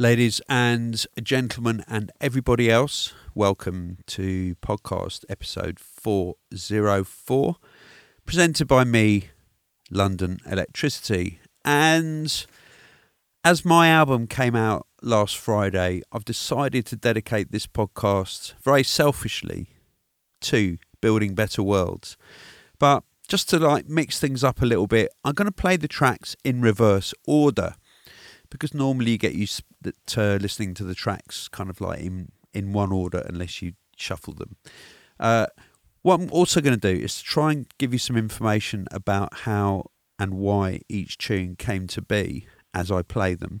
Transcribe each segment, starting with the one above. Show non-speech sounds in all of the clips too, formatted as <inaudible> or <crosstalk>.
Ladies and gentlemen, and everybody else, welcome to podcast episode 404, presented by me, London Electricity. And as my album came out last Friday, I've decided to dedicate this podcast very selfishly to building better worlds. But just to like mix things up a little bit, I'm going to play the tracks in reverse order because normally you get used to listening to the tracks kind of like in in one order unless you shuffle them. Uh, what I'm also going to do is to try and give you some information about how and why each tune came to be as I play them.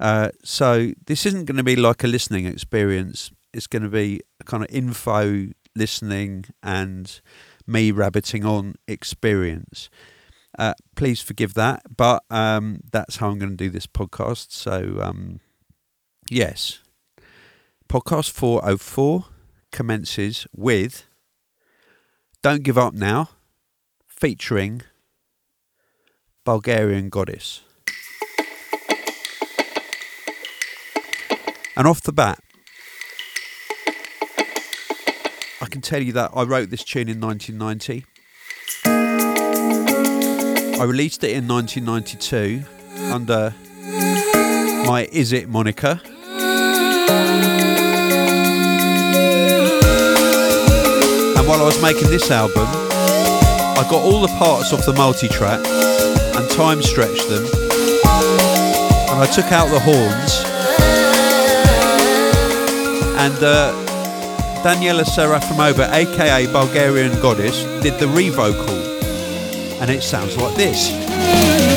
Uh, so this isn't going to be like a listening experience. It's going to be a kind of info listening and me rabbiting on experience. Uh, please forgive that, but um, that's how I'm going to do this podcast. So, um, yes, podcast 404 commences with Don't Give Up Now, featuring Bulgarian Goddess. And off the bat, I can tell you that I wrote this tune in 1990. I released it in 1992 under my Is It moniker. And while I was making this album, I got all the parts off the multi track and time stretched them. And I took out the horns and uh, Daniela Serafimova, aka Bulgarian Goddess, did the revocal, and it sounds like this.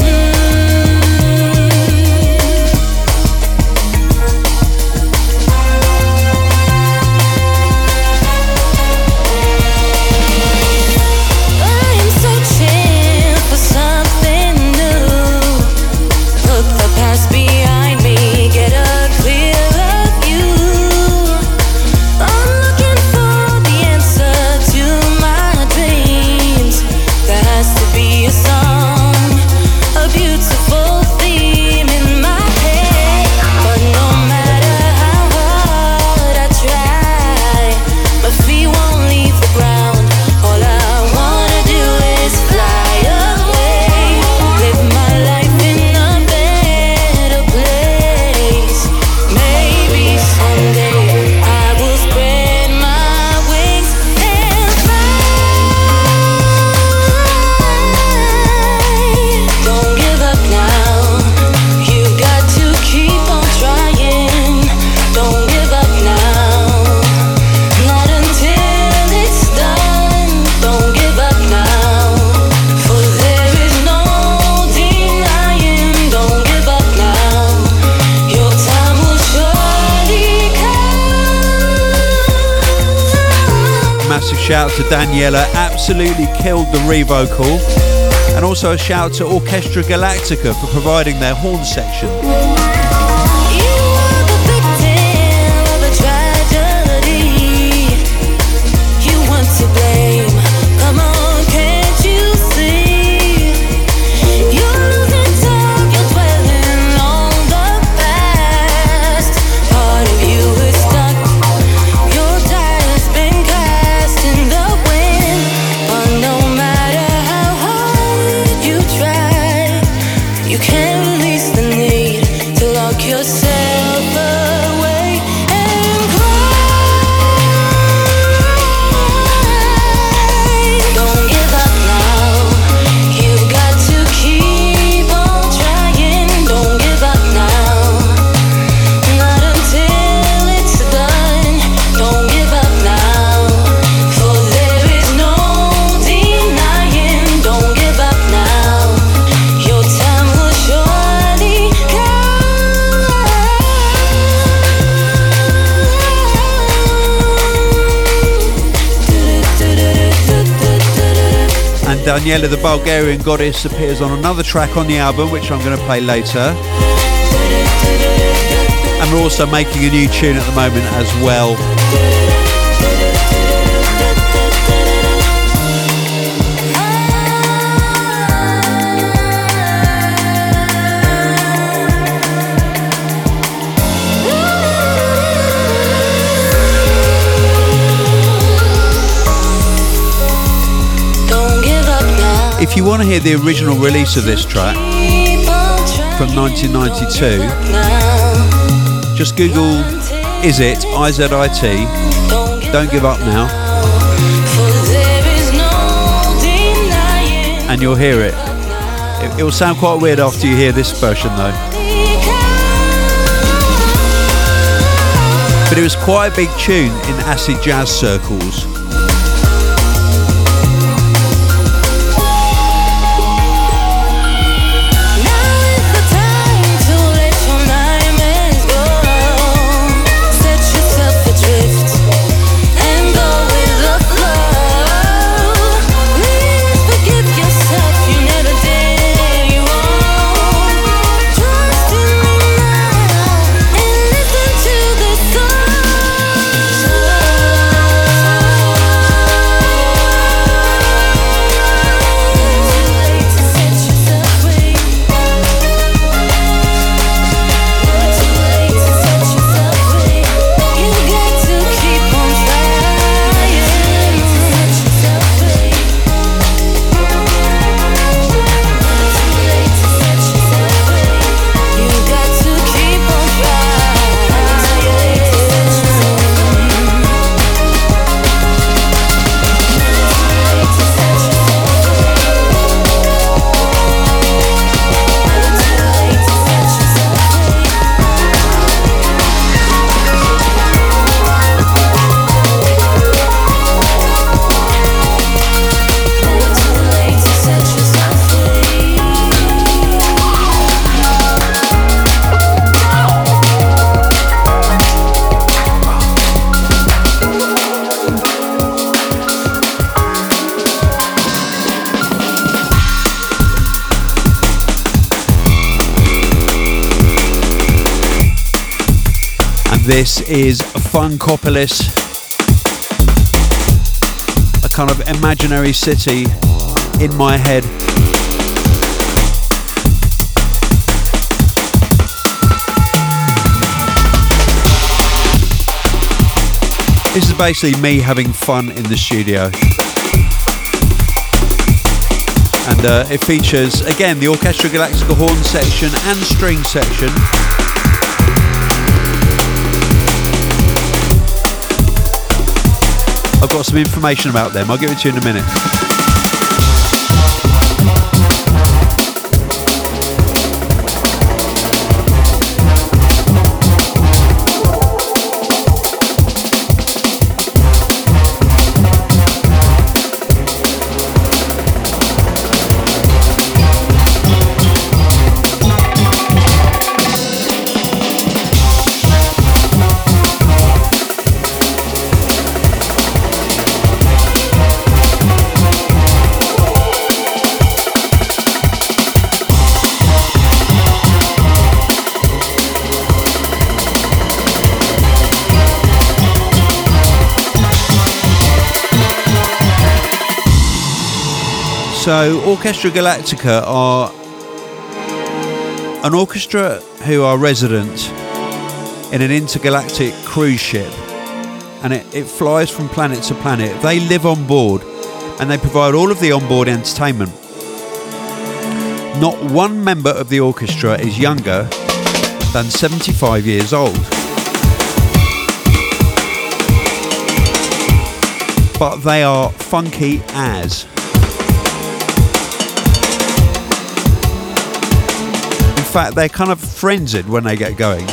Absolutely killed the revocal. And also a shout to Orchestra Galactica for providing their horn section. Daniela the Bulgarian Goddess appears on another track on the album, which I'm going to play later. And we're also making a new tune at the moment as well. You want to hear the original release of this track from 1992, just Google Is It, IZIT, Don't Give Up Now, and you'll hear it. it. It will sound quite weird after you hear this version though. But it was quite a big tune in acid jazz circles. This is Funkopolis, a kind of imaginary city in my head. This is basically me having fun in the studio. And uh, it features, again, the Orchestra Galactica horn section and string section. I've got some information about them. I'll give it to you in a minute. So, Orchestra Galactica are an orchestra who are resident in an intergalactic cruise ship and it, it flies from planet to planet. They live on board and they provide all of the onboard entertainment. Not one member of the orchestra is younger than 75 years old. But they are funky as. Fact, they're kind of frenzied when they get going.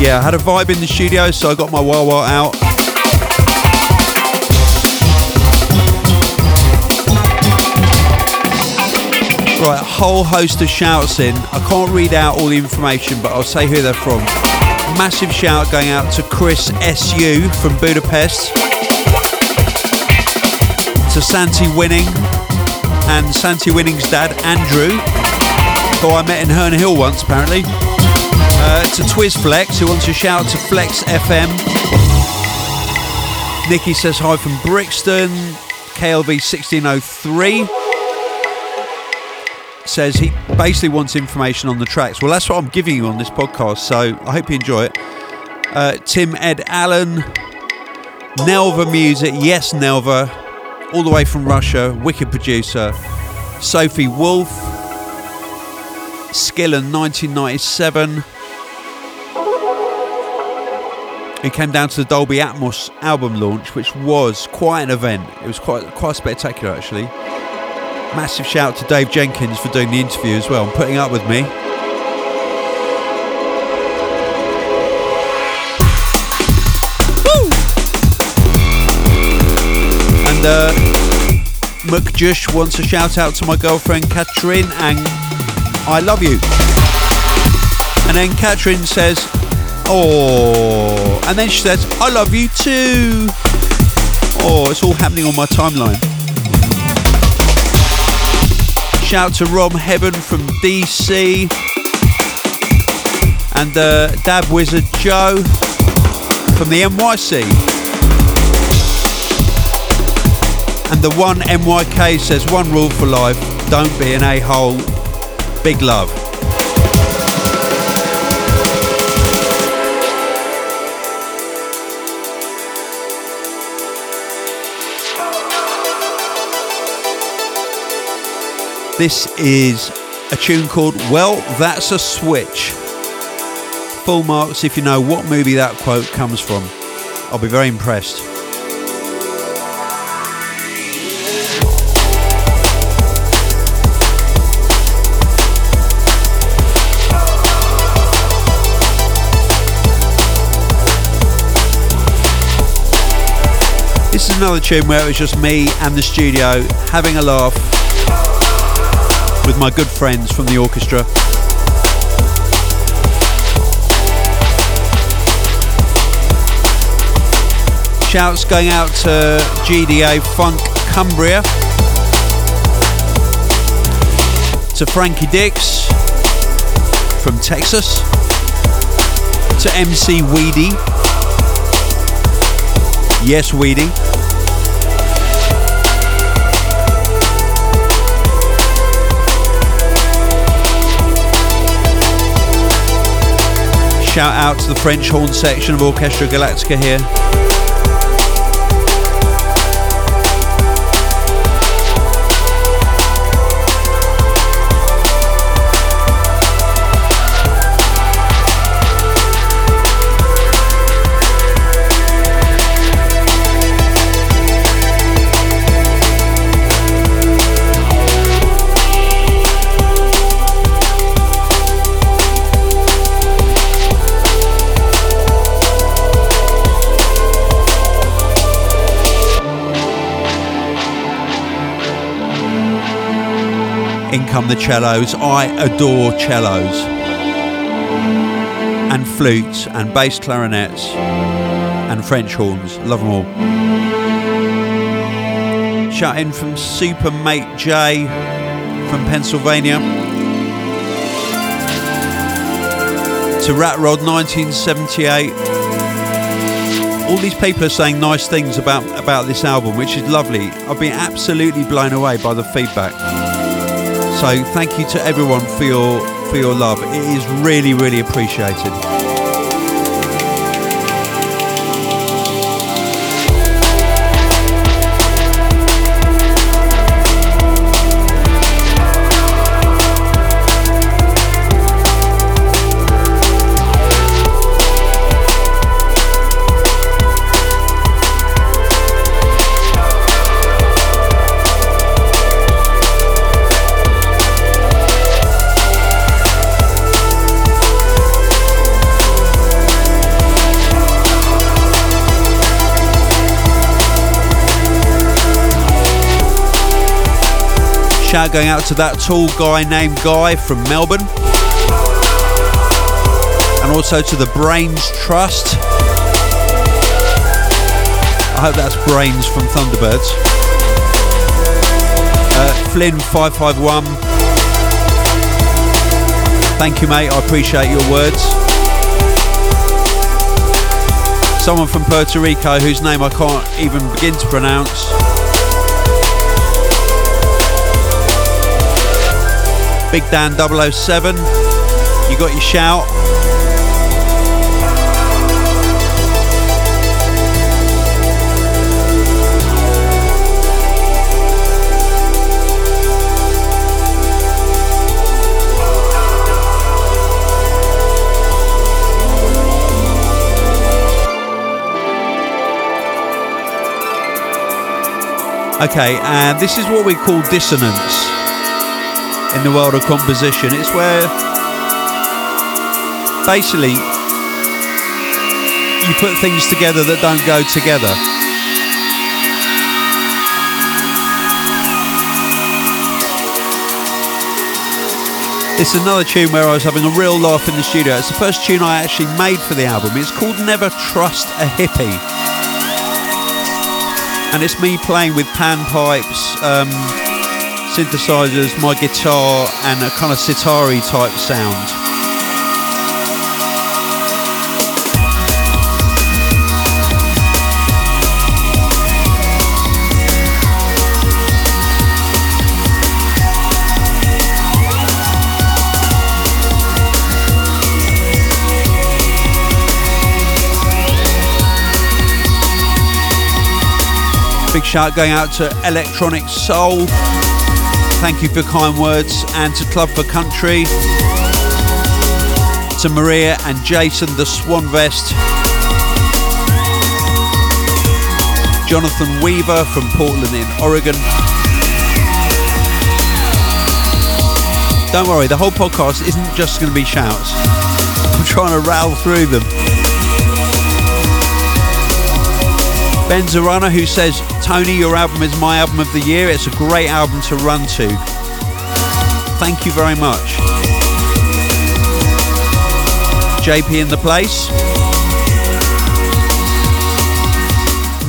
Yeah, I had a vibe in the studio, so I got my wah wah out. Right, a whole host of shouts in. I can't read out all the information, but I'll say who they're from. Massive shout going out to Chris SU from Budapest, to Santi Winning, and Santi Winning's dad, Andrew, who I met in Herne Hill once apparently. Uh, to Twizflex, who wants to shout to Flex FM. Nikki says hi from Brixton. KLV 1603 says he basically wants information on the tracks. Well, that's what I'm giving you on this podcast, so I hope you enjoy it. Uh, Tim Ed Allen, Nelva Music, yes, Nelva, all the way from Russia, wicked producer. Sophie Wolf, Skillen 1997 who came down to the Dolby Atmos album launch, which was quite an event. It was quite quite spectacular, actually. Massive shout out to Dave Jenkins for doing the interview as well and putting up with me. And uh, McJush wants a shout out to my girlfriend Katrin and I love you. And then Katrin says, Oh, and then she says, I love you too. Oh, it's all happening on my timeline. Shout to Rom Heaven from DC. And uh, Dab Wizard Joe from the NYC. And the one MYK says, one rule for life don't be an a hole. Big love. This is a tune called Well, That's a Switch. Full marks if you know what movie that quote comes from. I'll be very impressed. This is another tune where it was just me and the studio having a laugh with my good friends from the orchestra. Shouts going out to GDA Funk Cumbria, to Frankie Dix from Texas, to MC Weedy. Yes, Weedy. Shout out to the French horn section of Orchestra Galactica here. In come the cellos. I adore cellos and flutes and bass clarinets and French horns. Love them all. Shout in from Super Mate J from Pennsylvania. To Rat Rod 1978. All these people are saying nice things about, about this album, which is lovely. I've been absolutely blown away by the feedback. So thank you to everyone for your for your love. It is really, really appreciated. Shout going out to that tall guy named Guy from Melbourne. And also to the Brains Trust. I hope that's Brains from Thunderbirds. Uh, Flynn551. Thank you, mate. I appreciate your words. Someone from Puerto Rico whose name I can't even begin to pronounce. Big Dan 007. You got your shout. Okay, and this is what we call dissonance in the world of composition. It's where basically you put things together that don't go together. It's another tune where I was having a real laugh in the studio. It's the first tune I actually made for the album. It's called Never Trust a Hippie and it's me playing with pan pipes, um, synthesizers, my guitar, and a kind of sitar type sound. Big shout going out to Electronic Soul. Thank you for kind words. And to Club for Country. To Maria and Jason, the Swan Vest. Jonathan Weaver from Portland in Oregon. Don't worry, the whole podcast isn't just going to be shouts. I'm trying to rattle through them. Ben Zarana, who says, Tony, your album is my album of the year. It's a great album to run to. Thank you very much. JP in the place.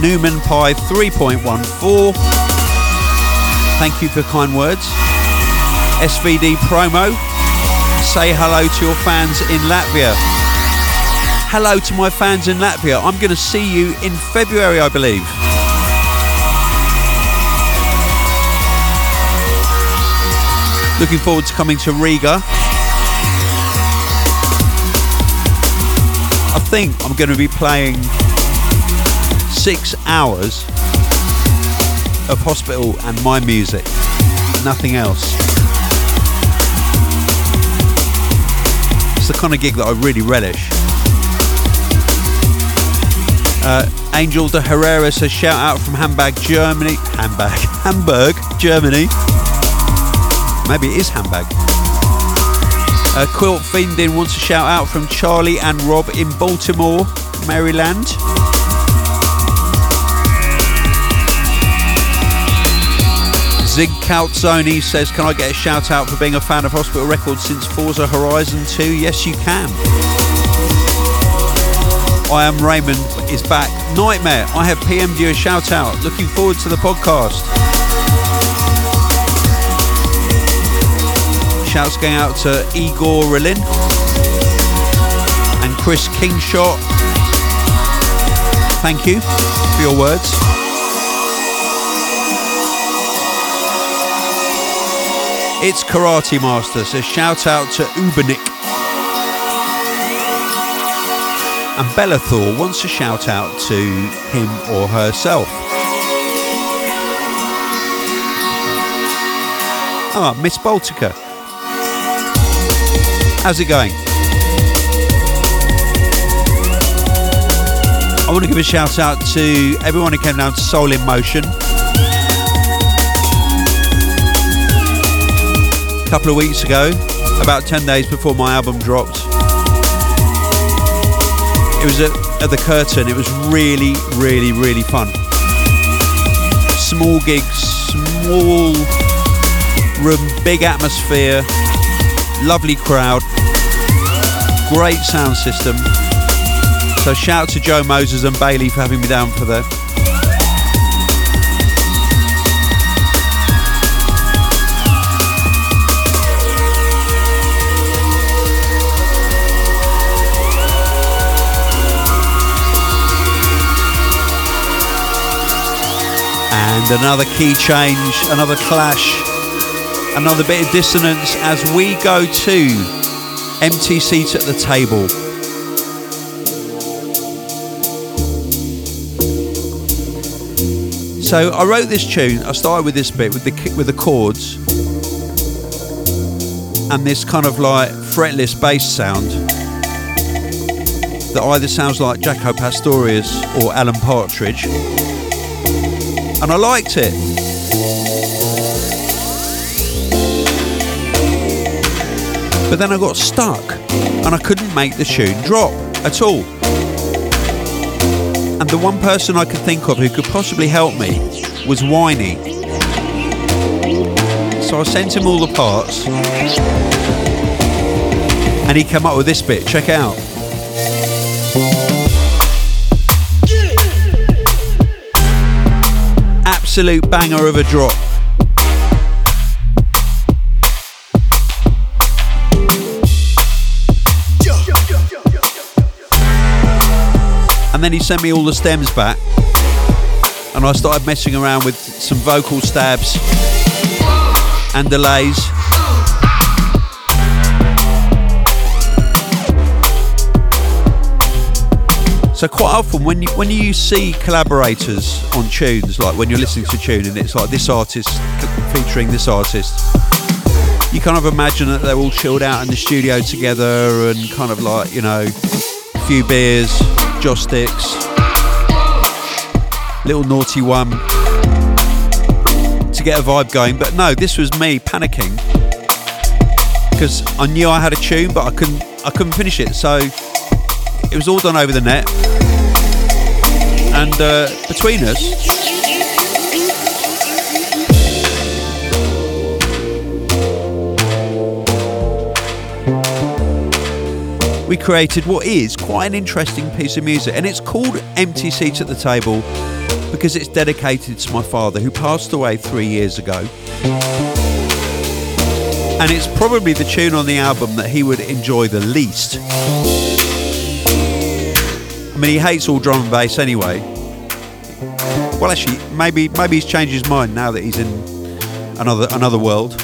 Newman Pi 3.14. Thank you for kind words. SVD promo. Say hello to your fans in Latvia hello to my fans in Latvia. I'm going to see you in February, I believe. Looking forward to coming to Riga. I think I'm going to be playing six hours of hospital and my music, nothing else. It's the kind of gig that I really relish. Uh, Angel de Herrera says shout out from Hamburg, Germany. Hamburg, <laughs> Hamburg, Germany. Maybe it is handbag. Uh, Quilt Fiendin wants a shout out from Charlie and Rob in Baltimore, Maryland. Zig Calzoni says, Can I get a shout out for being a fan of Hospital Records since Forza Horizon 2? Yes, you can. I am Raymond is back. Nightmare, I have PM'd you a shout out. Looking forward to the podcast. Shouts going out to Igor Rilin and Chris Kingshot. Thank you for your words. It's Karate Master, so shout out to Ubernick and Bellathor wants a shout out to him or herself. Ah, Miss Baltica. How's it going? I want to give a shout out to everyone who came down to Soul in Motion. A couple of weeks ago, about 10 days before my album dropped. It was at, at the Curtain. It was really, really, really fun. Small gigs, small room, big atmosphere, lovely crowd, great sound system. So shout out to Joe Moses and Bailey for having me down for that. And another key change, another clash. Another bit of dissonance as we go to empty seat at the table. So I wrote this tune. I started with this bit with the with the chords and this kind of like fretless bass sound that either sounds like Jaco Pastorius or Alan Partridge. And I liked it. But then I got stuck and I couldn't make the tune drop at all. And the one person I could think of who could possibly help me was Whiney. So I sent him all the parts and he came up with this bit. Check out. Absolute banger of a drop. And then he sent me all the stems back, and I started messing around with some vocal stabs and delays. So quite often when you when you see collaborators on tunes, like when you're listening to a tune and it's like this artist featuring this artist, you kind of imagine that they're all chilled out in the studio together and kind of like, you know, a few beers, joss sticks, little naughty one to get a vibe going. But no, this was me panicking because I knew I had a tune, but I couldn't I couldn't finish it. So it was all done over the net. And uh, between us, we created what is quite an interesting piece of music. And it's called Empty Seats at the Table because it's dedicated to my father who passed away three years ago. And it's probably the tune on the album that he would enjoy the least. I mean, he hates all drum and bass anyway. Well, actually, maybe maybe he's changed his mind now that he's in another another world,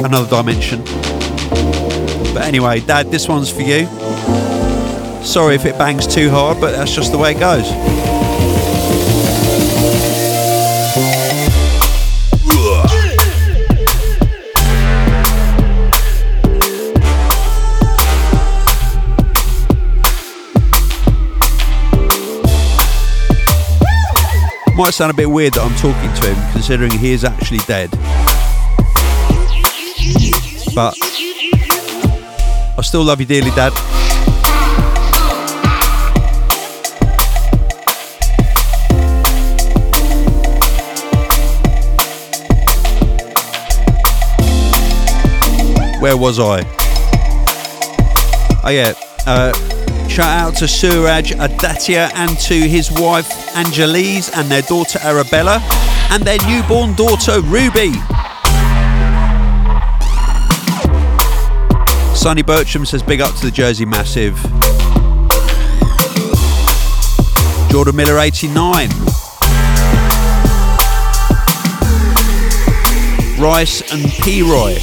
another dimension. But anyway, Dad, this one's for you. Sorry if it bangs too hard, but that's just the way it goes. Might sound a bit weird that I'm talking to him, considering he is actually dead. But I still love you dearly, Dad. Where was I? Oh yeah, uh, Shout out to Suraj Adatia and to his wife Angelise and their daughter Arabella and their newborn daughter Ruby. Sonny Bertram says big up to the Jersey Massive. Jordan Miller 89. Rice and P. Roy.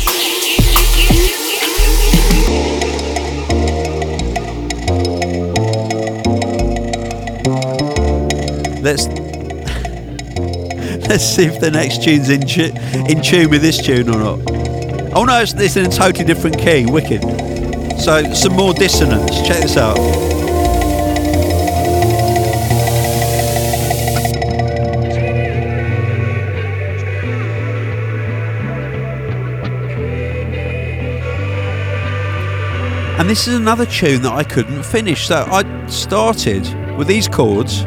Let's <laughs> let's see if the next tune's in, tu- in tune with this tune or not. Oh no, it's, it's in a totally different key. Wicked. So some more dissonance. Check this out. And this is another tune that I couldn't finish. So I started with these chords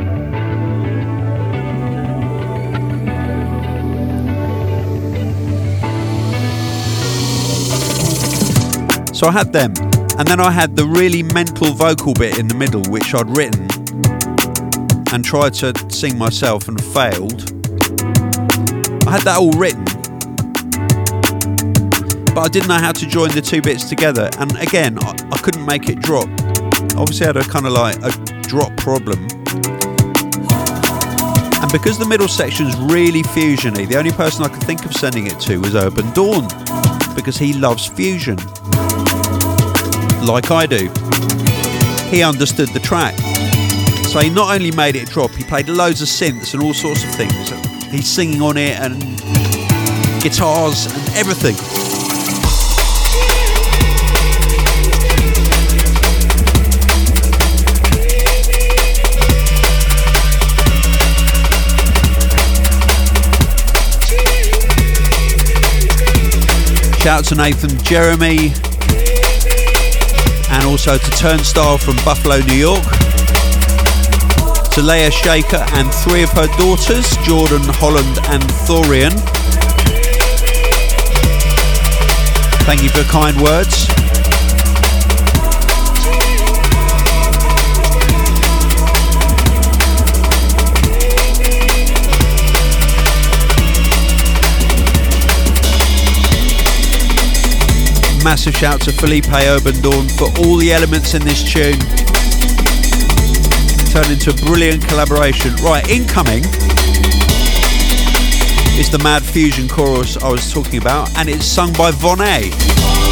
So I had them. And then I had the really mental vocal bit in the middle, which I'd written and tried to sing myself and failed. I had that all written, but I didn't know how to join the two bits together. And again, I, I couldn't make it drop. Obviously, I had a kind of like a drop problem. And because the middle section's really fusiony, the only person I could think of sending it to was Urbandawn. because he loves fusion, like I do. He understood the track. So he not only made it drop, he played loads of synths and all sorts of things. He's singing on it and guitars and everything. Shout out to Nathan Jeremy and also to Turnstile from Buffalo, New York. To Leia Shaker and three of her daughters, Jordan, Holland, and Thorian. Thank you for kind words. Massive shout to Felipe Obendorn for all the elements in this tune. Turned into a brilliant collaboration. Right, incoming is the Mad Fusion chorus I was talking about, and it's sung by Von A.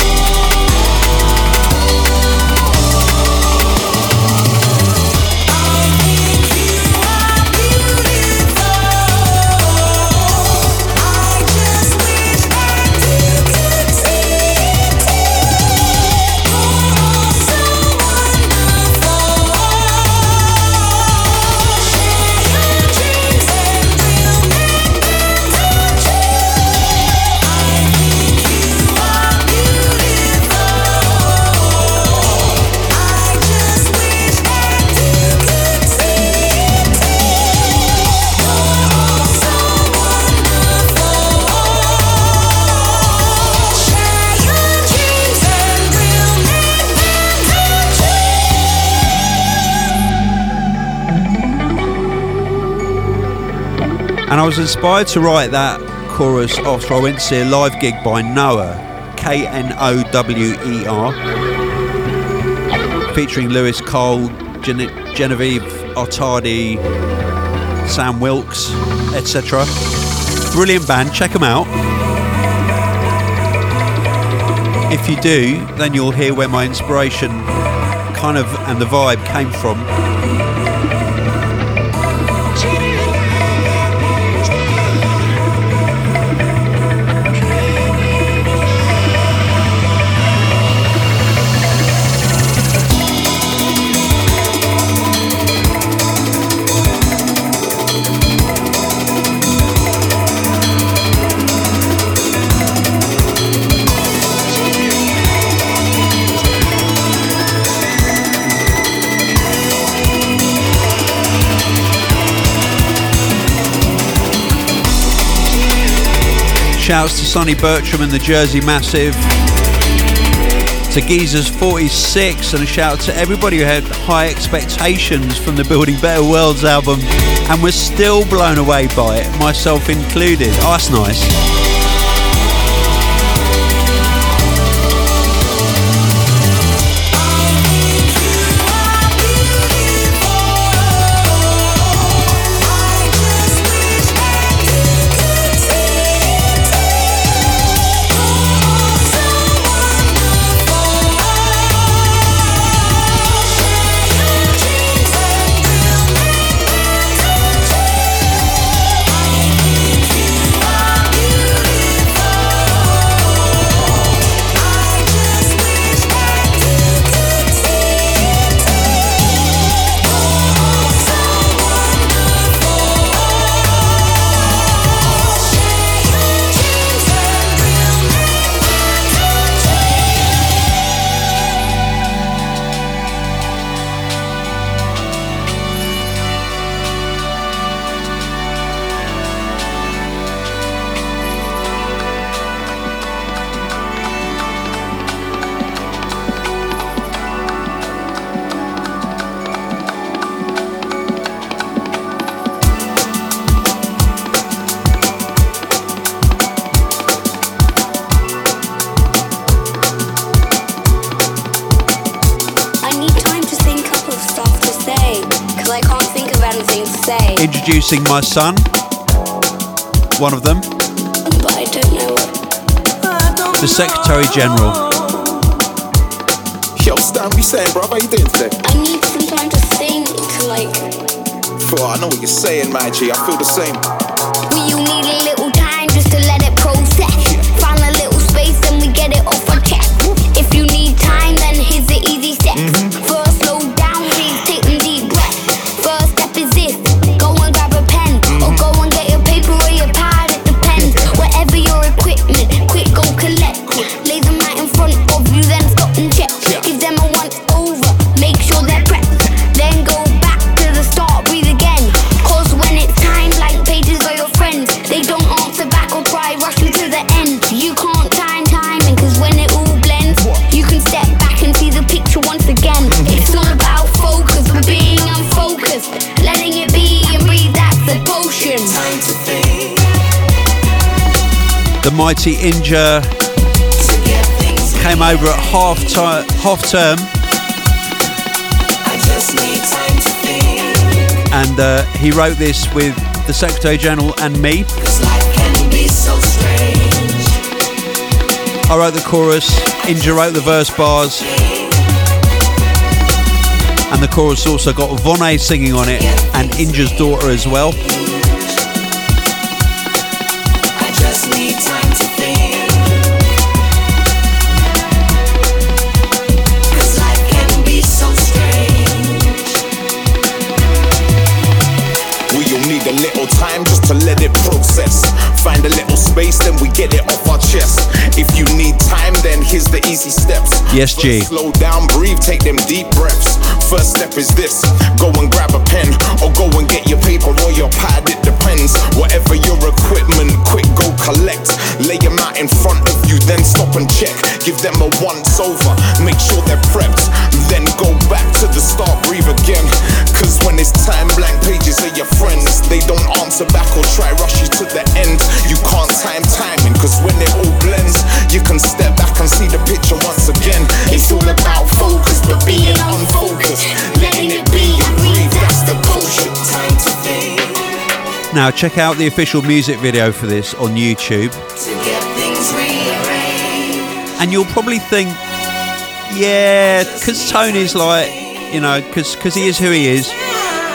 was inspired to write that chorus after I went to see a live gig by Knower, K N O W E R, featuring Louis Cole, Gen- Genevieve Artadi, Sam Wilkes, etc. Brilliant band, check them out. If you do, then you'll hear where my inspiration kind of and the vibe came from. Shouts to Sonny Bertram and the Jersey Massive. To Geezers 46 and a shout out to everybody who had high expectations from the Building Better Worlds album and was still blown away by it, myself included. Oh, that's nice. Introducing my son, one of them. But I don't know what. I don't the Secretary General. Yo, Stan, we saying, bro? How you doing today? I need some time to think, like. Bro, I know what you're saying, my G. I feel the same. Mighty Inja came over at half, ti half term time and uh, he wrote this with the Secretary General and me. I wrote the chorus, Inja wrote the verse bars, and the chorus also got Vonne singing on it and Inja's daughter as well. Easy steps. Yes, G. Slow down, breathe, take them deep breaths. First step is this go and grab a pen, or go and get your paper or your pad, it depends. Whatever your equipment, quick go collect. Lay them out in front of you, then stop and check. Give them a once over, make sure they're prepped. Then go back to the start, breathe again. Cause when it's time, blank pages are your friends. They don't answer back or try rush you to the end. You can't time timing, cause when it all blends, you can step back and see the picture once again. It's all about focus, but being unfocused. Letting it be that's the potion. Time to think. Now, check out the official music video for this on YouTube, To get things rearranged. and you'll probably think, yeah, because Tony's like, you know, because he is who he is,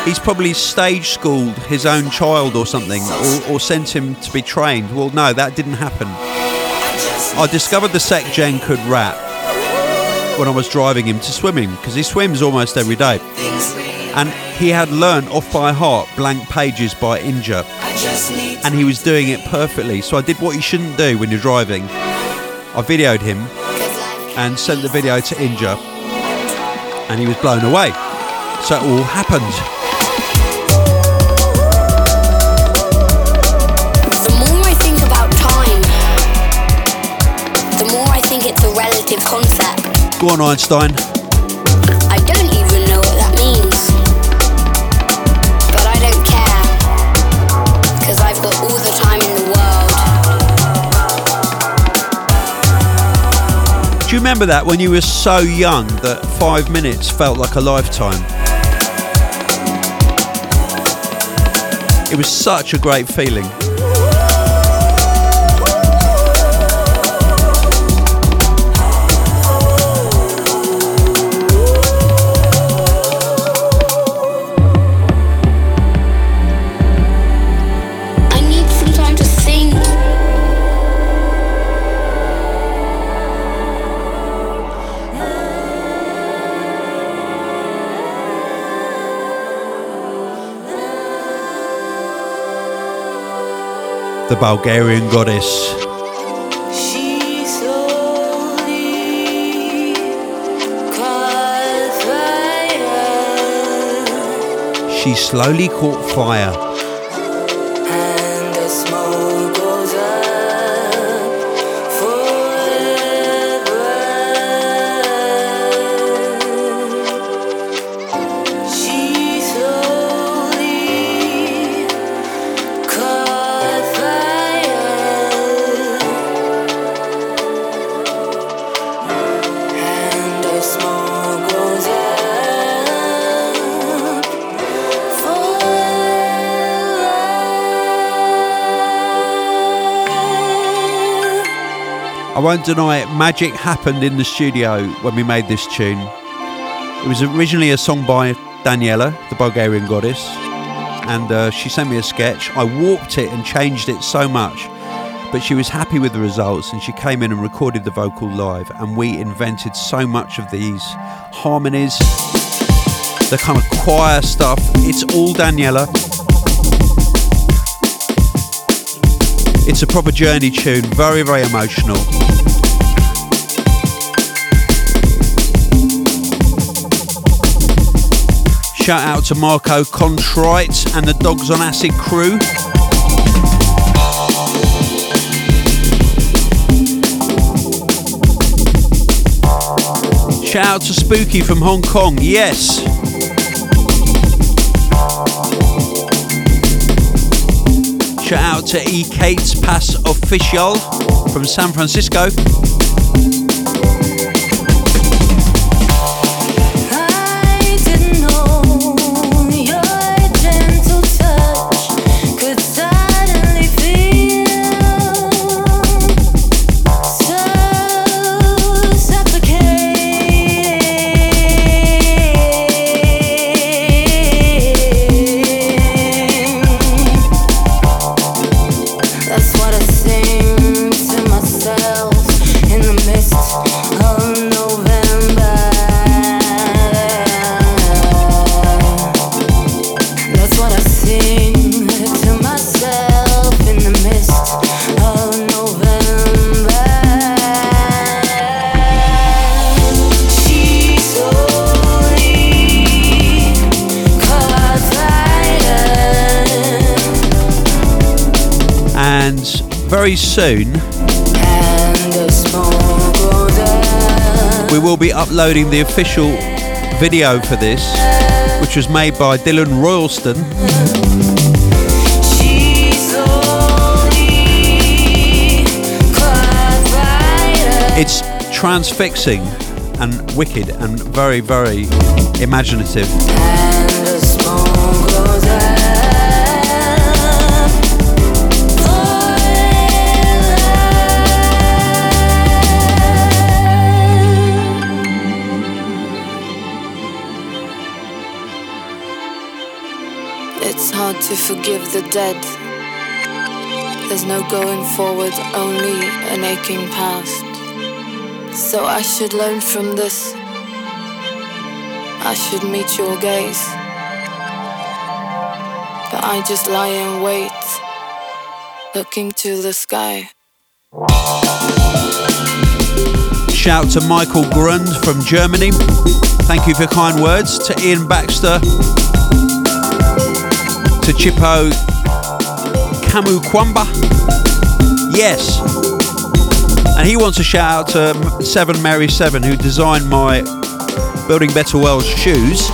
he's probably stage schooled his own child or something, or, or sent him to be trained. Well, no, that didn't happen. I I discovered the Sec Gen could rap when I was driving him to swimming, because he swims almost every day. And he had learnt off by heart Blank Pages by Inja. And he was doing it perfectly. So I did what you shouldn't do when you're driving. I videoed him and sent the video to Inja, and he was blown away. So it all happened. Go on, Einstein. I don't even know what that means. But I don't care. Because I've got all the time in the world. Do you remember that when you were so young that five minutes felt like a lifetime? It was such a great feeling. The Bulgarian goddess. She slowly caught fire, won't deny it, magic happened in the studio when we made this tune. It was originally a song by Daniela, the Bulgarian goddess, and uh, she sent me a sketch. I warped it and changed it so much, but she was happy with the results and she came in and recorded the vocal live, and we invented so much of these harmonies, the kind of choir stuff. It's all Daniela. It's a proper journey tune, very, very emotional. Shout out to Marco Contrite and the Dogs on Acid crew. Shout out to Spooky from Hong Kong, yes. Shout out to E. Kate's Pass Official from San Francisco. Very soon we will be uploading the official video for this, which was made by Dylan Royalston. It's transfixing and wicked and very, very imaginative. The dead. There's no going forward, only an aching past. So I should learn from this. I should meet your gaze. But I just lie in wait, looking to the sky. Shout to Michael Grund from Germany. Thank you for kind words. To Ian Baxter. To Chipo Kamukwamba. Yes. And he wants a shout out to Seven Mary Seven, who designed my Building Better World shoes.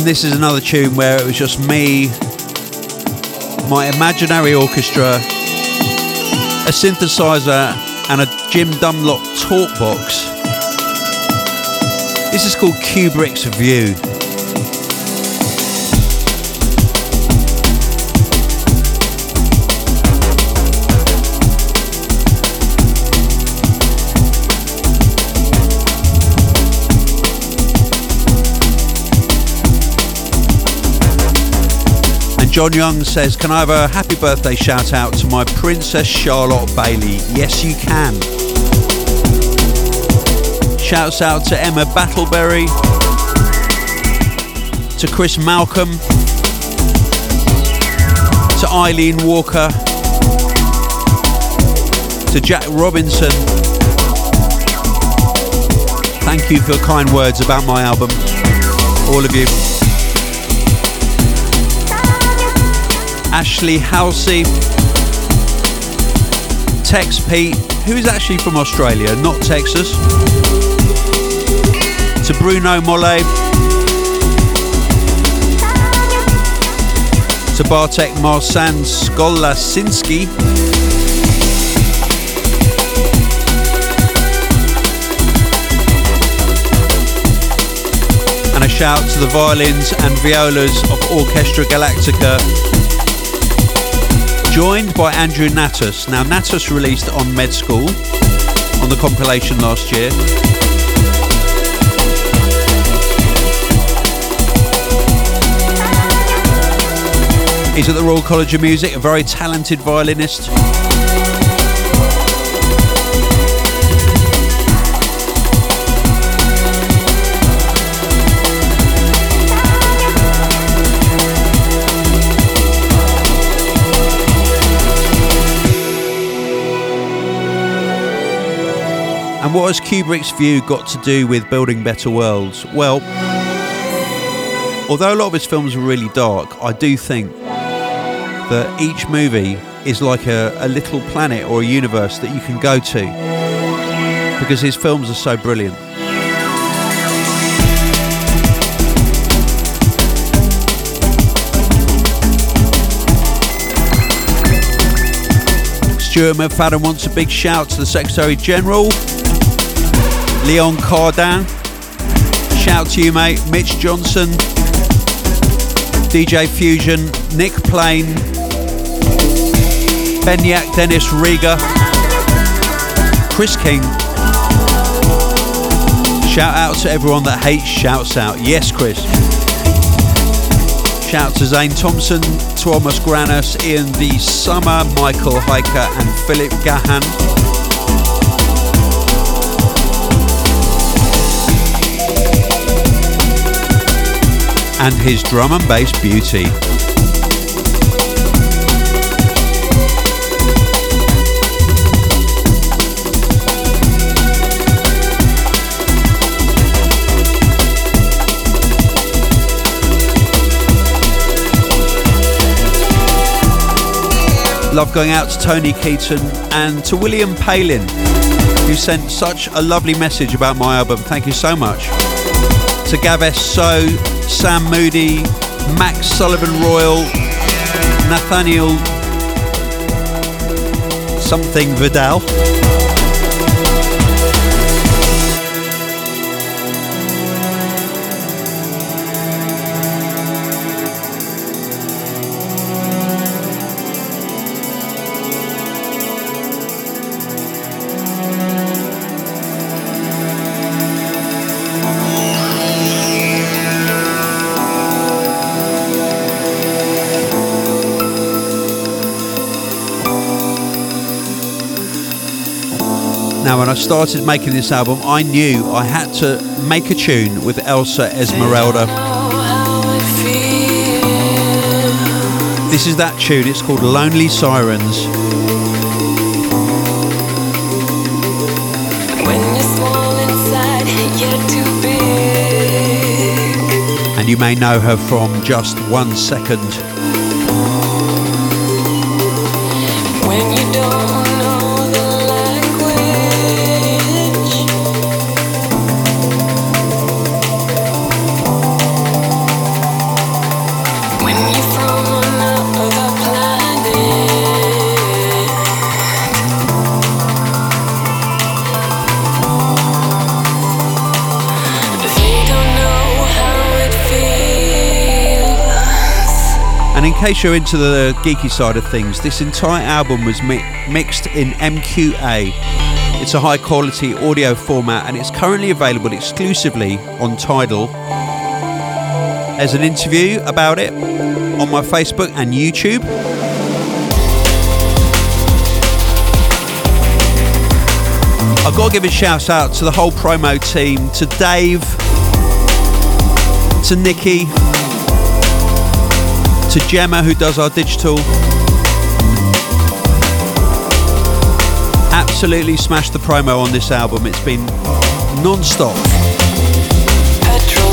And this is another tune where it was just me, my imaginary orchestra, a synthesizer, and a Jim Dunlop talk box. This is called Kubrick's View. John Young says, Can I have a happy birthday shout out to my Princess Charlotte Bailey? Yes, you can. Shouts out to Emma Battleberry, to Chris Malcolm, to Eileen Walker, to Jack Robinson. Thank you for kind words about my album, all of you. Ashley Halsey, Tex Pete, who is actually from Australia, not Texas, to Bruno Molle, to Bartek Marsan Skolasinski, and a shout to the violins and violas of Orchestra Galactica joined by Andrew Natus. Now, Natus released on Med School on the compilation last year. He's at the Royal College of Music, a very talented violinist. And what has Kubrick's view got to do with building better worlds? Well, although a lot of his films are really dark, I do think that each movie is like a, a little planet or a universe that you can go to because his films are so brilliant. Stuart McFadden wants a big shout to the Secretary General, Leon Cardan. Shout to you, mate. Mitch Johnson, DJ Fusion, Nick Plain, Benyak Dennis Riga, Chris King. Shout out to everyone that hates shouts out. Yes, Chris. Shout to Zane Thompson, Thomas Granus, Ian D. Summer, Michael Hiker, and Philip Gahan. And his drum and bass beauty. Love going out to Tony Keaton and to William Palin, who sent such a lovely message about my album. Thank you so much. To Gaves So, Sam Moody, Max Sullivan Royal, Nathaniel something Vidal. Now, when I started making this album, I knew I had to make a tune with Elsa Esmeralda. This is that tune, it's called Lonely Sirens. When you're small inside, you're too big. And you may know her from just one second. Case you're into the geeky side of things, this entire album was mi- mixed in MQA. It's a high quality audio format and it's currently available exclusively on Tidal. There's an interview about it on my Facebook and YouTube. I've got to give a shout out to the whole promo team, to Dave, to Nikki, to Gemma who does our digital. Absolutely smashed the promo on this album. It's been non-stop. Petrol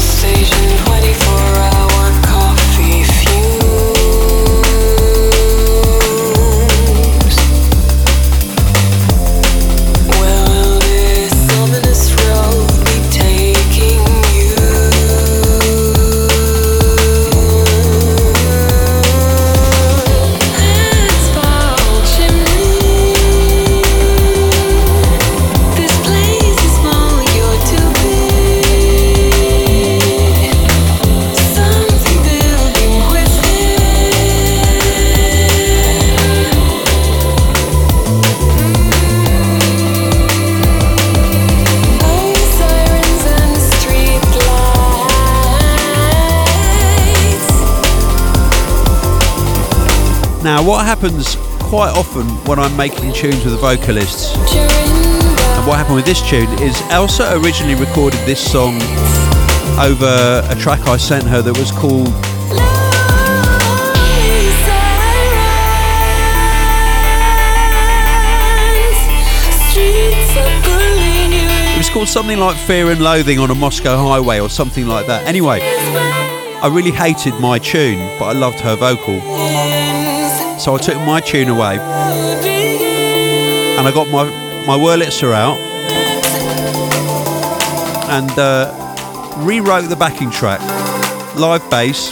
Now, what happens quite often when I'm making tunes with vocalists, and what happened with this tune, is Elsa originally recorded this song over a track I sent her that was called it was called something like Fear and Loathing on a Moscow highway or something like that. Anyway, I really hated my tune, but I loved her vocal. So I took my tune away. And I got my my Wurlitzer out. And uh, rewrote the backing track, live bass,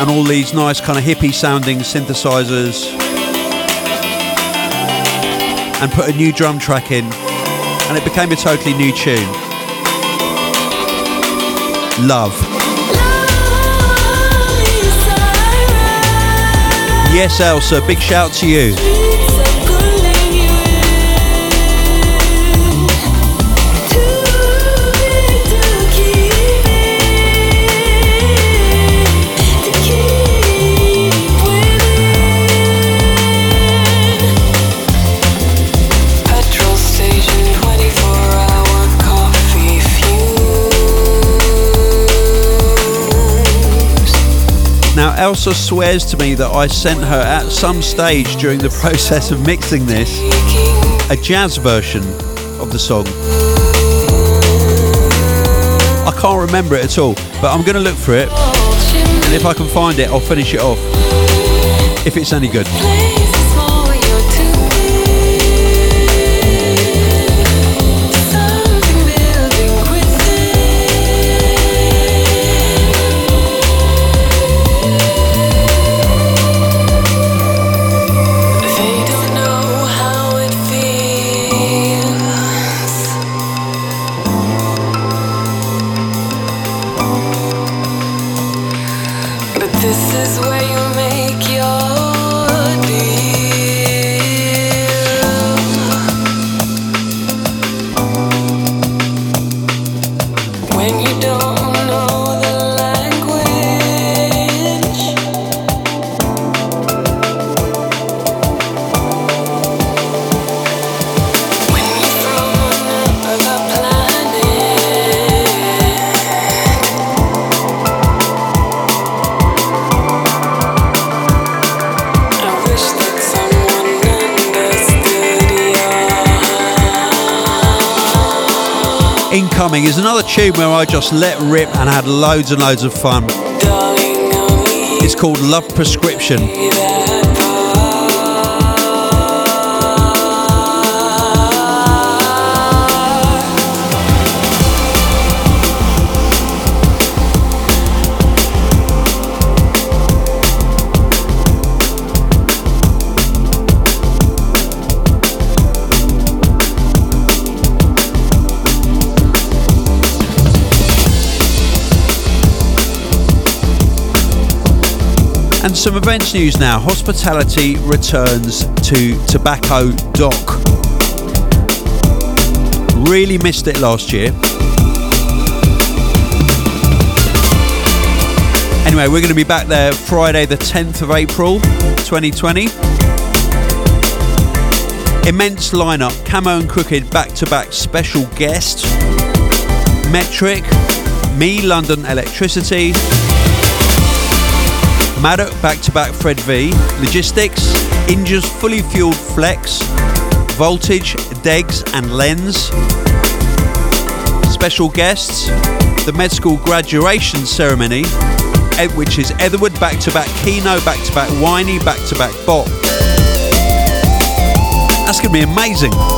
and all these nice kind of hippie sounding synthesizers, and put a new drum track in, and it became a totally new tune. Love. Yes, Elsa, big shout to you. Elsa swears to me that I sent her at some stage during the <laughs> process of mixing this a jazz version of the song. I can't remember it at all, but I'm going to look for it, and if I can find it, I'll finish it off. If it's any good. I just let rip and had loads and loads of fun. It's called Love Prescription. And some events news now. Hospitality returns to Tobacco Dock. Really missed it last year. Anyway, we're going to be back there Friday, the 10th of April, 2020. Immense lineup Camo and Krooked back to back special guest, Metrik, me, London Elektricity, Maduk back to back Fred V, Logistics, Inja's fully fueled Flex, Voltage, Degs, and Lens. Special guests, the med school graduation ceremony, eh, which is Etherwood back to back Keeno, back to back Whiney, back to back Bot. That's going to be amazing.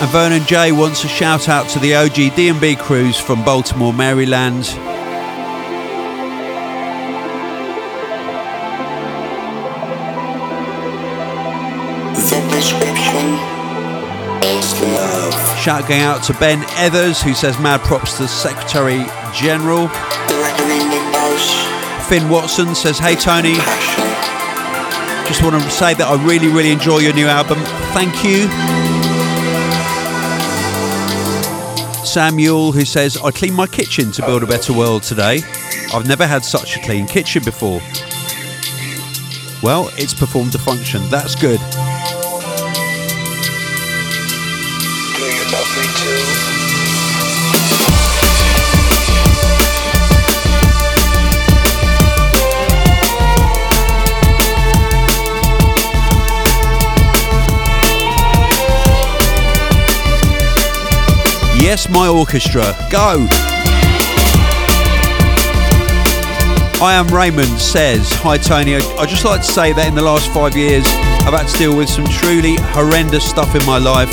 And Vernon J wants a shout out to the OG D&B crews from Baltimore, Maryland. The prescription is. Shout going out to Ben Ethers who says mad props to the Secretary General. Finn Watson says, Hey Tony, just want to say that I really, really enjoy your new album. Thank you. Samuel, who says, I cleaned my kitchen to build a better world today. I've never had such a clean kitchen before. Well, it's performed a function. That's good. My orchestra. Go! I am Raymond says, Hi Tony, I'd just like to say that in the last five years I've had to deal with some truly horrendous stuff in my life.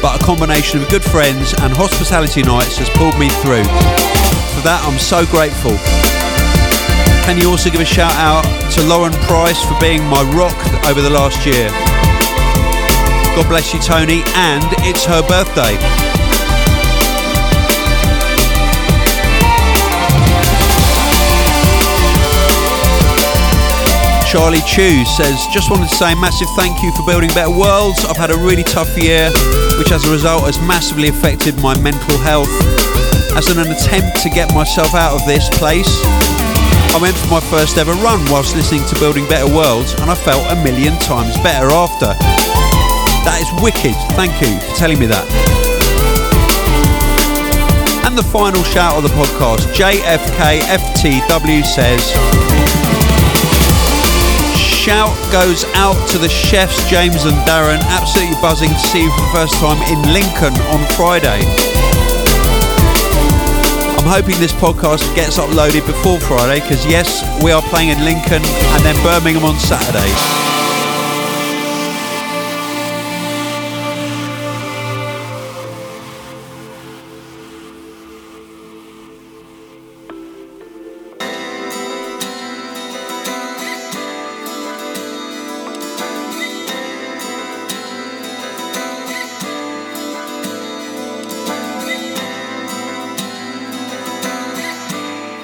But a combination of good friends and hospitality nights has pulled me through. For that, I'm so grateful. Can you also give a shout out to Lauren Price for being my rock over the last year? God bless you, Tony, and it's her birthday. Charlie Chew says, just wanted to say massive thank you for building better worlds. I've had a really tough year, which as a result has massively affected my mental health. As an attempt to get myself out of this place, I went for my first ever run whilst listening to Building Better Worlds, and I felt a million times better after. That is wicked. Thank you for telling me that. And the final shout of the podcast, JFKFTW says, Shout goes out to the chefs James and Darren. Absolutely buzzing to see you for the first time in Lincoln on Friday. I'm hoping this podcast gets uploaded before Friday because, yes, we are playing in Lincoln and then Birmingham on Saturday.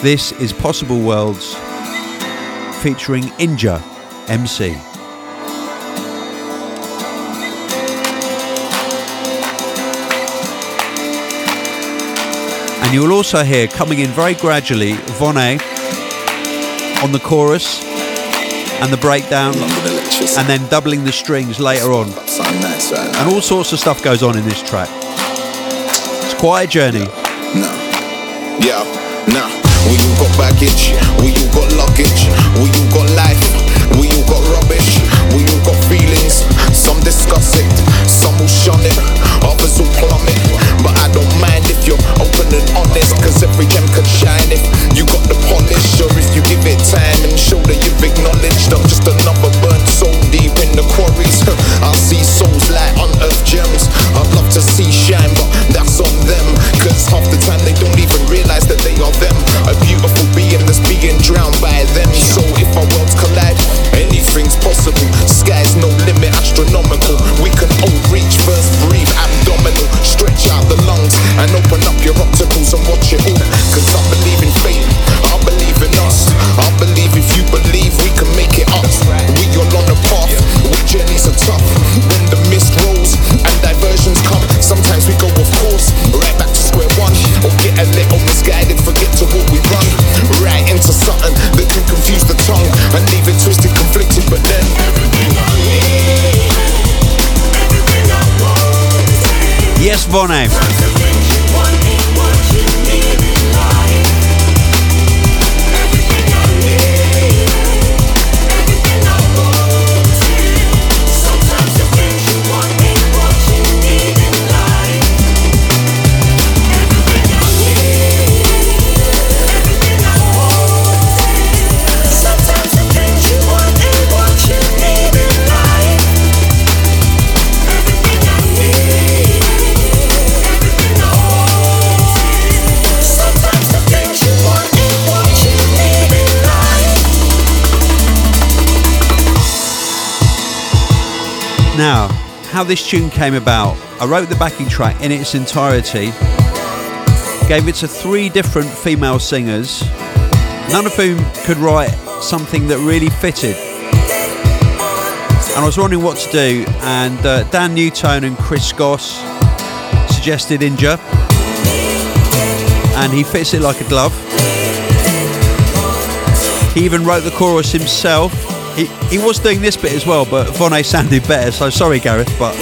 This is Possible Worlds featuring Inja MC. And you'll also hear coming in very gradually Vonne on the chorus and the breakdown, and then doubling the strings later on. Sound nice right now. And all sorts of stuff goes on in this track. It's quite a journey. No. Yeah, nah. When you got baggage, we all got luggage, we all got life, we all got rubbish, we all got feelings. Some discuss it, some will shun it, others will plummet. But I don't mind if you're open and honest, cause every gem can shine. If you got the this tune came about, I wrote the backing track in its entirety, gave it to three different female singers, none of whom could write something that really fitted. And I was wondering what to do, and uh, Dan Newton and Chris Goss suggested Inja, and he fits it like a glove. He even wrote the chorus himself. He, he was doing this bit as well, but Vonne sounded better, so sorry, Gareth, but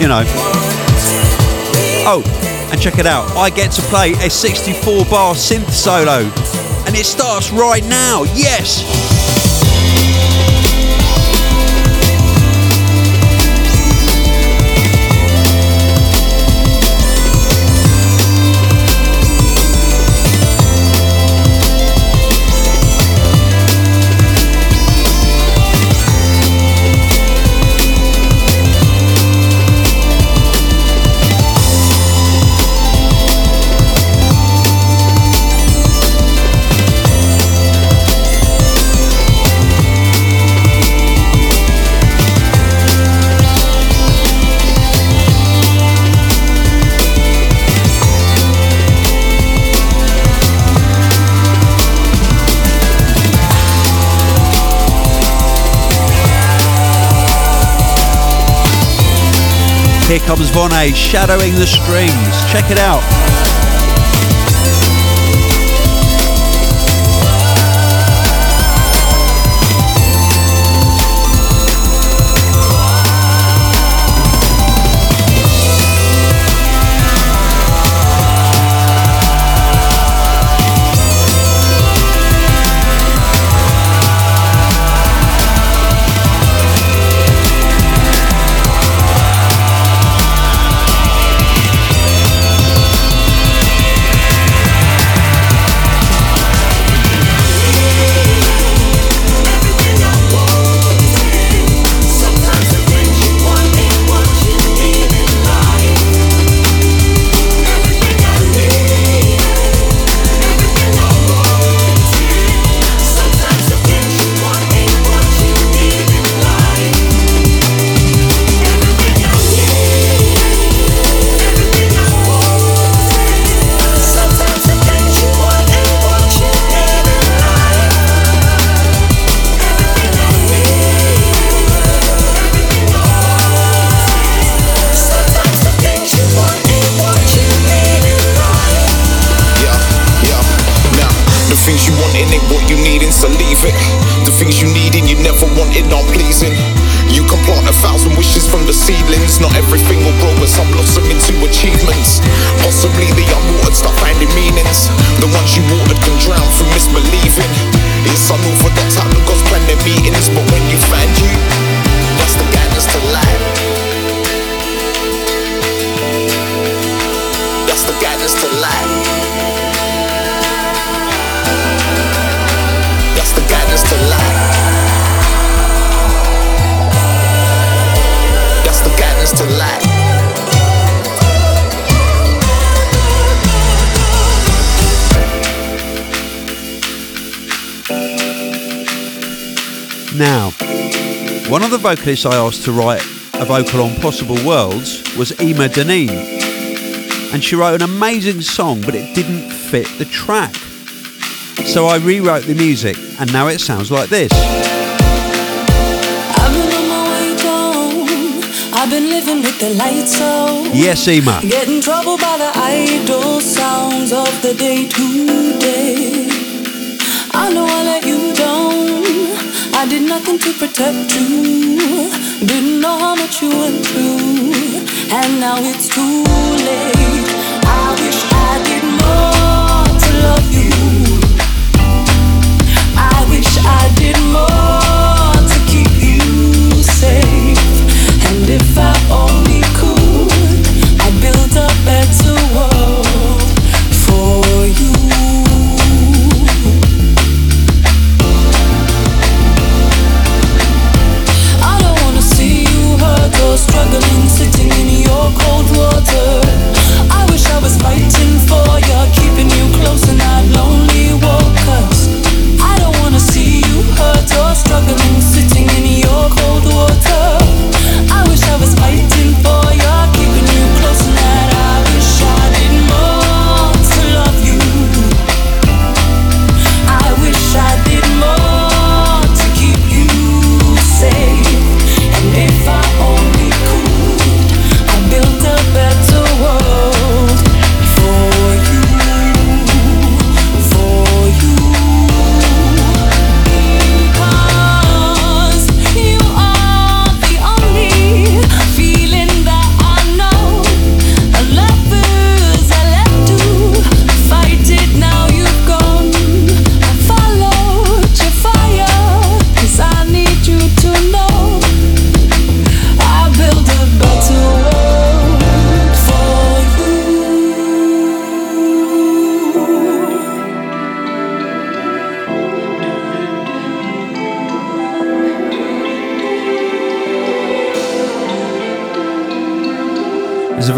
you know. Oh, and check it out. I get to play a 64 bar synth solo, and it starts right now. Yes! Here comes Vonne shadowing the strings. Check it out. things you want ain't what you need, so leave it. The things you need and you never wanted aren't pleasing. You can plant a thousand wishes from the seedlings. Not everything will grow as some blossom into achievements. Possibly the unwatered start finding meanings. The ones you watered can drown through misbelieving. It's unorthodox how the gods plan their meetings, but when you find you, that's the guidance to life. That's the guidance to life. That's the guidance to. Now, one of the vocalists I asked to write a vocal on Possible Worlds was Ema Deneen, and she wrote an amazing song, but it didn't fit the track. So I rewrote the music, and now it sounds like this. Yes, Ema. Getting troubled by the idle sounds of the day today. I know I let you down. I did nothing to protect you. Didn't know how much you went through. And now it's too late. if I only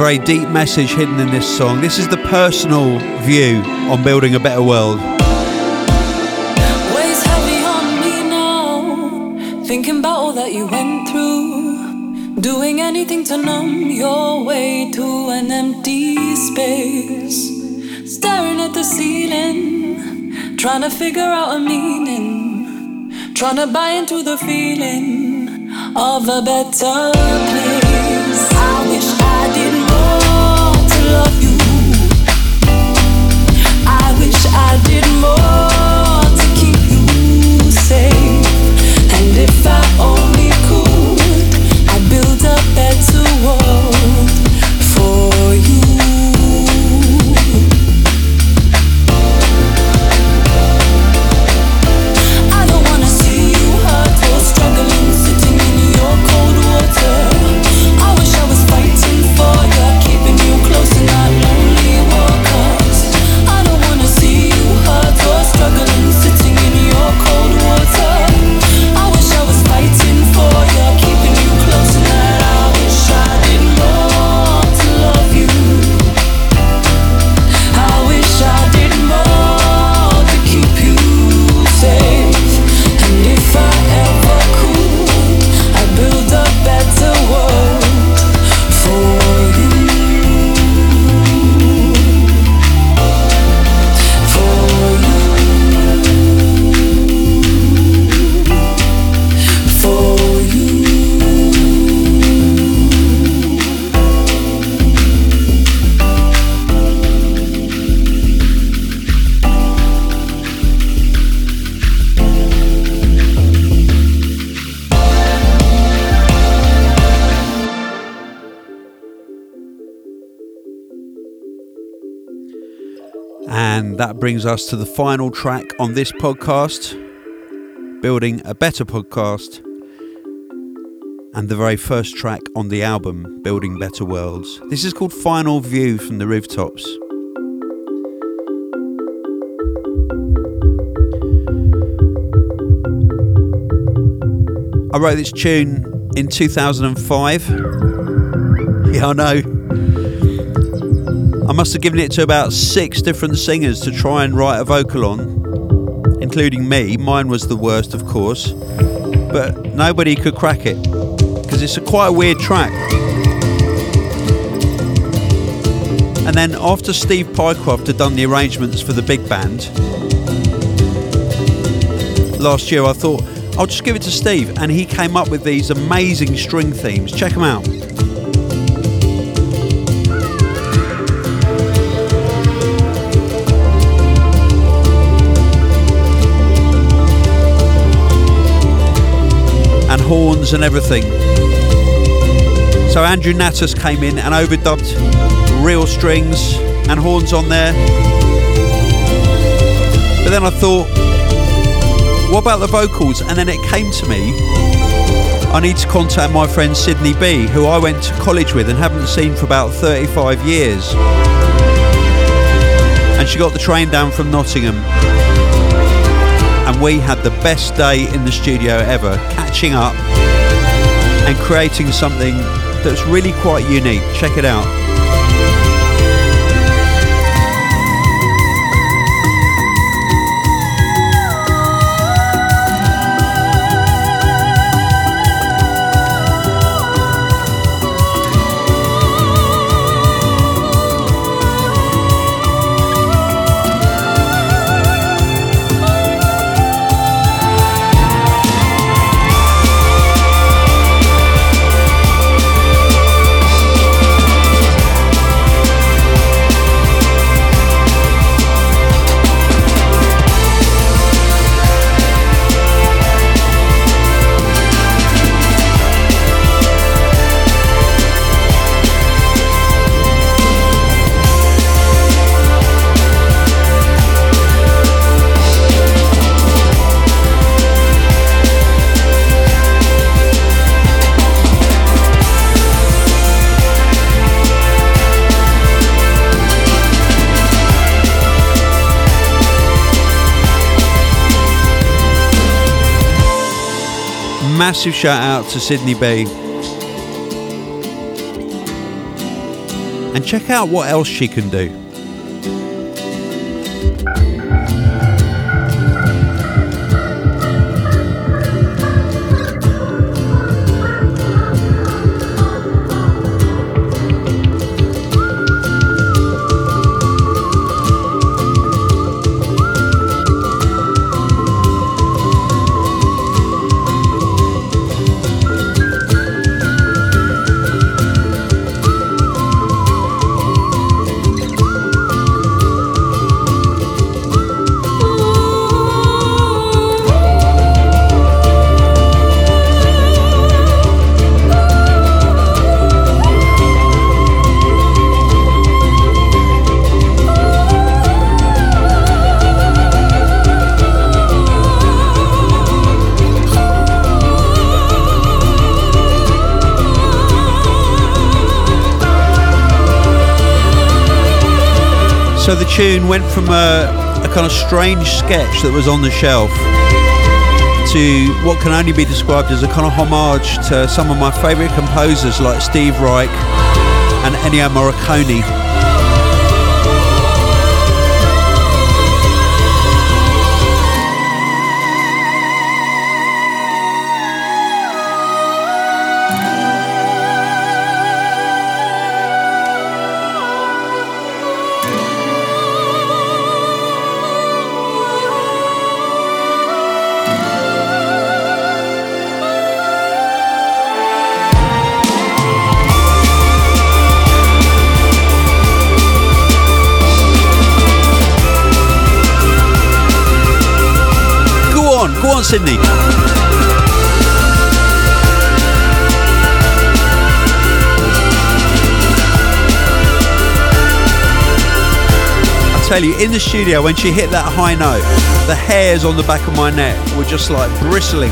A deep message hidden in this song. This is the personal view on building a better world. Now, thinking about all that you went through, doing anything to numb your way to an empty space, staring at the ceiling, trying to figure out a meaning, trying to buy into the feeling of a better place. That brings us to the final track on this podcast Building a Better Podcast, and the very first track on the album, Building Better Worlds. This is called Final View from the Rooftops. I wrote this tune in 2005. <laughs> Yeah, I know. I must have given it to about six different singers to try and write a vocal on, including me. Mine was the worst, of course, but nobody could crack it because it's a quite a weird track. And then after Steve Pycroft had done the arrangements for the big band, last year I thought, I'll just give it to Steve, and he came up with these amazing string themes. Check them out. Horns and everything. So Andrew Natus came in and overdubbed real strings and horns on there. But then I thought, what about the vocals? And then it came to me, I need to contact my friend Sydney B, who I went to college with and haven't seen for about 35 years. And she got the train down from Nottingham and we had the best day in the studio ever, catching up and creating something that's really quite unique. Check it out. Massive shout out to Sydney B. And check out what else she can do. So the tune went from a, a kind of strange sketch that was on the shelf to what can only be described as a kind of homage to some of my favourite composers like Steve Reich and Ennio Morricone. Sydney. Tell you, in the studio, when she hit that high note, the hairs on the back of my neck were just like bristling.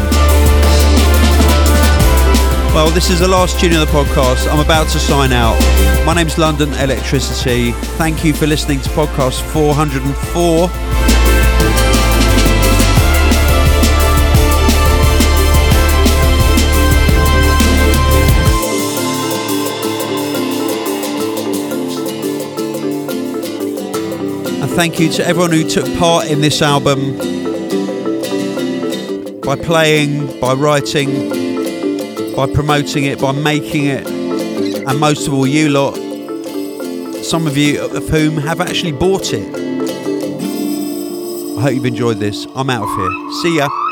Well, this is the last tune of the podcast. I'm about to sign out. My name's London Elektricity. Thank you for listening to podcast 404. Thank you to everyone who took part in this album. by playing, by writing, by promoting it, by making it, and most of all, you lot, some of you of whom have actually bought it. I hope you've enjoyed this. I'm out of here. See ya.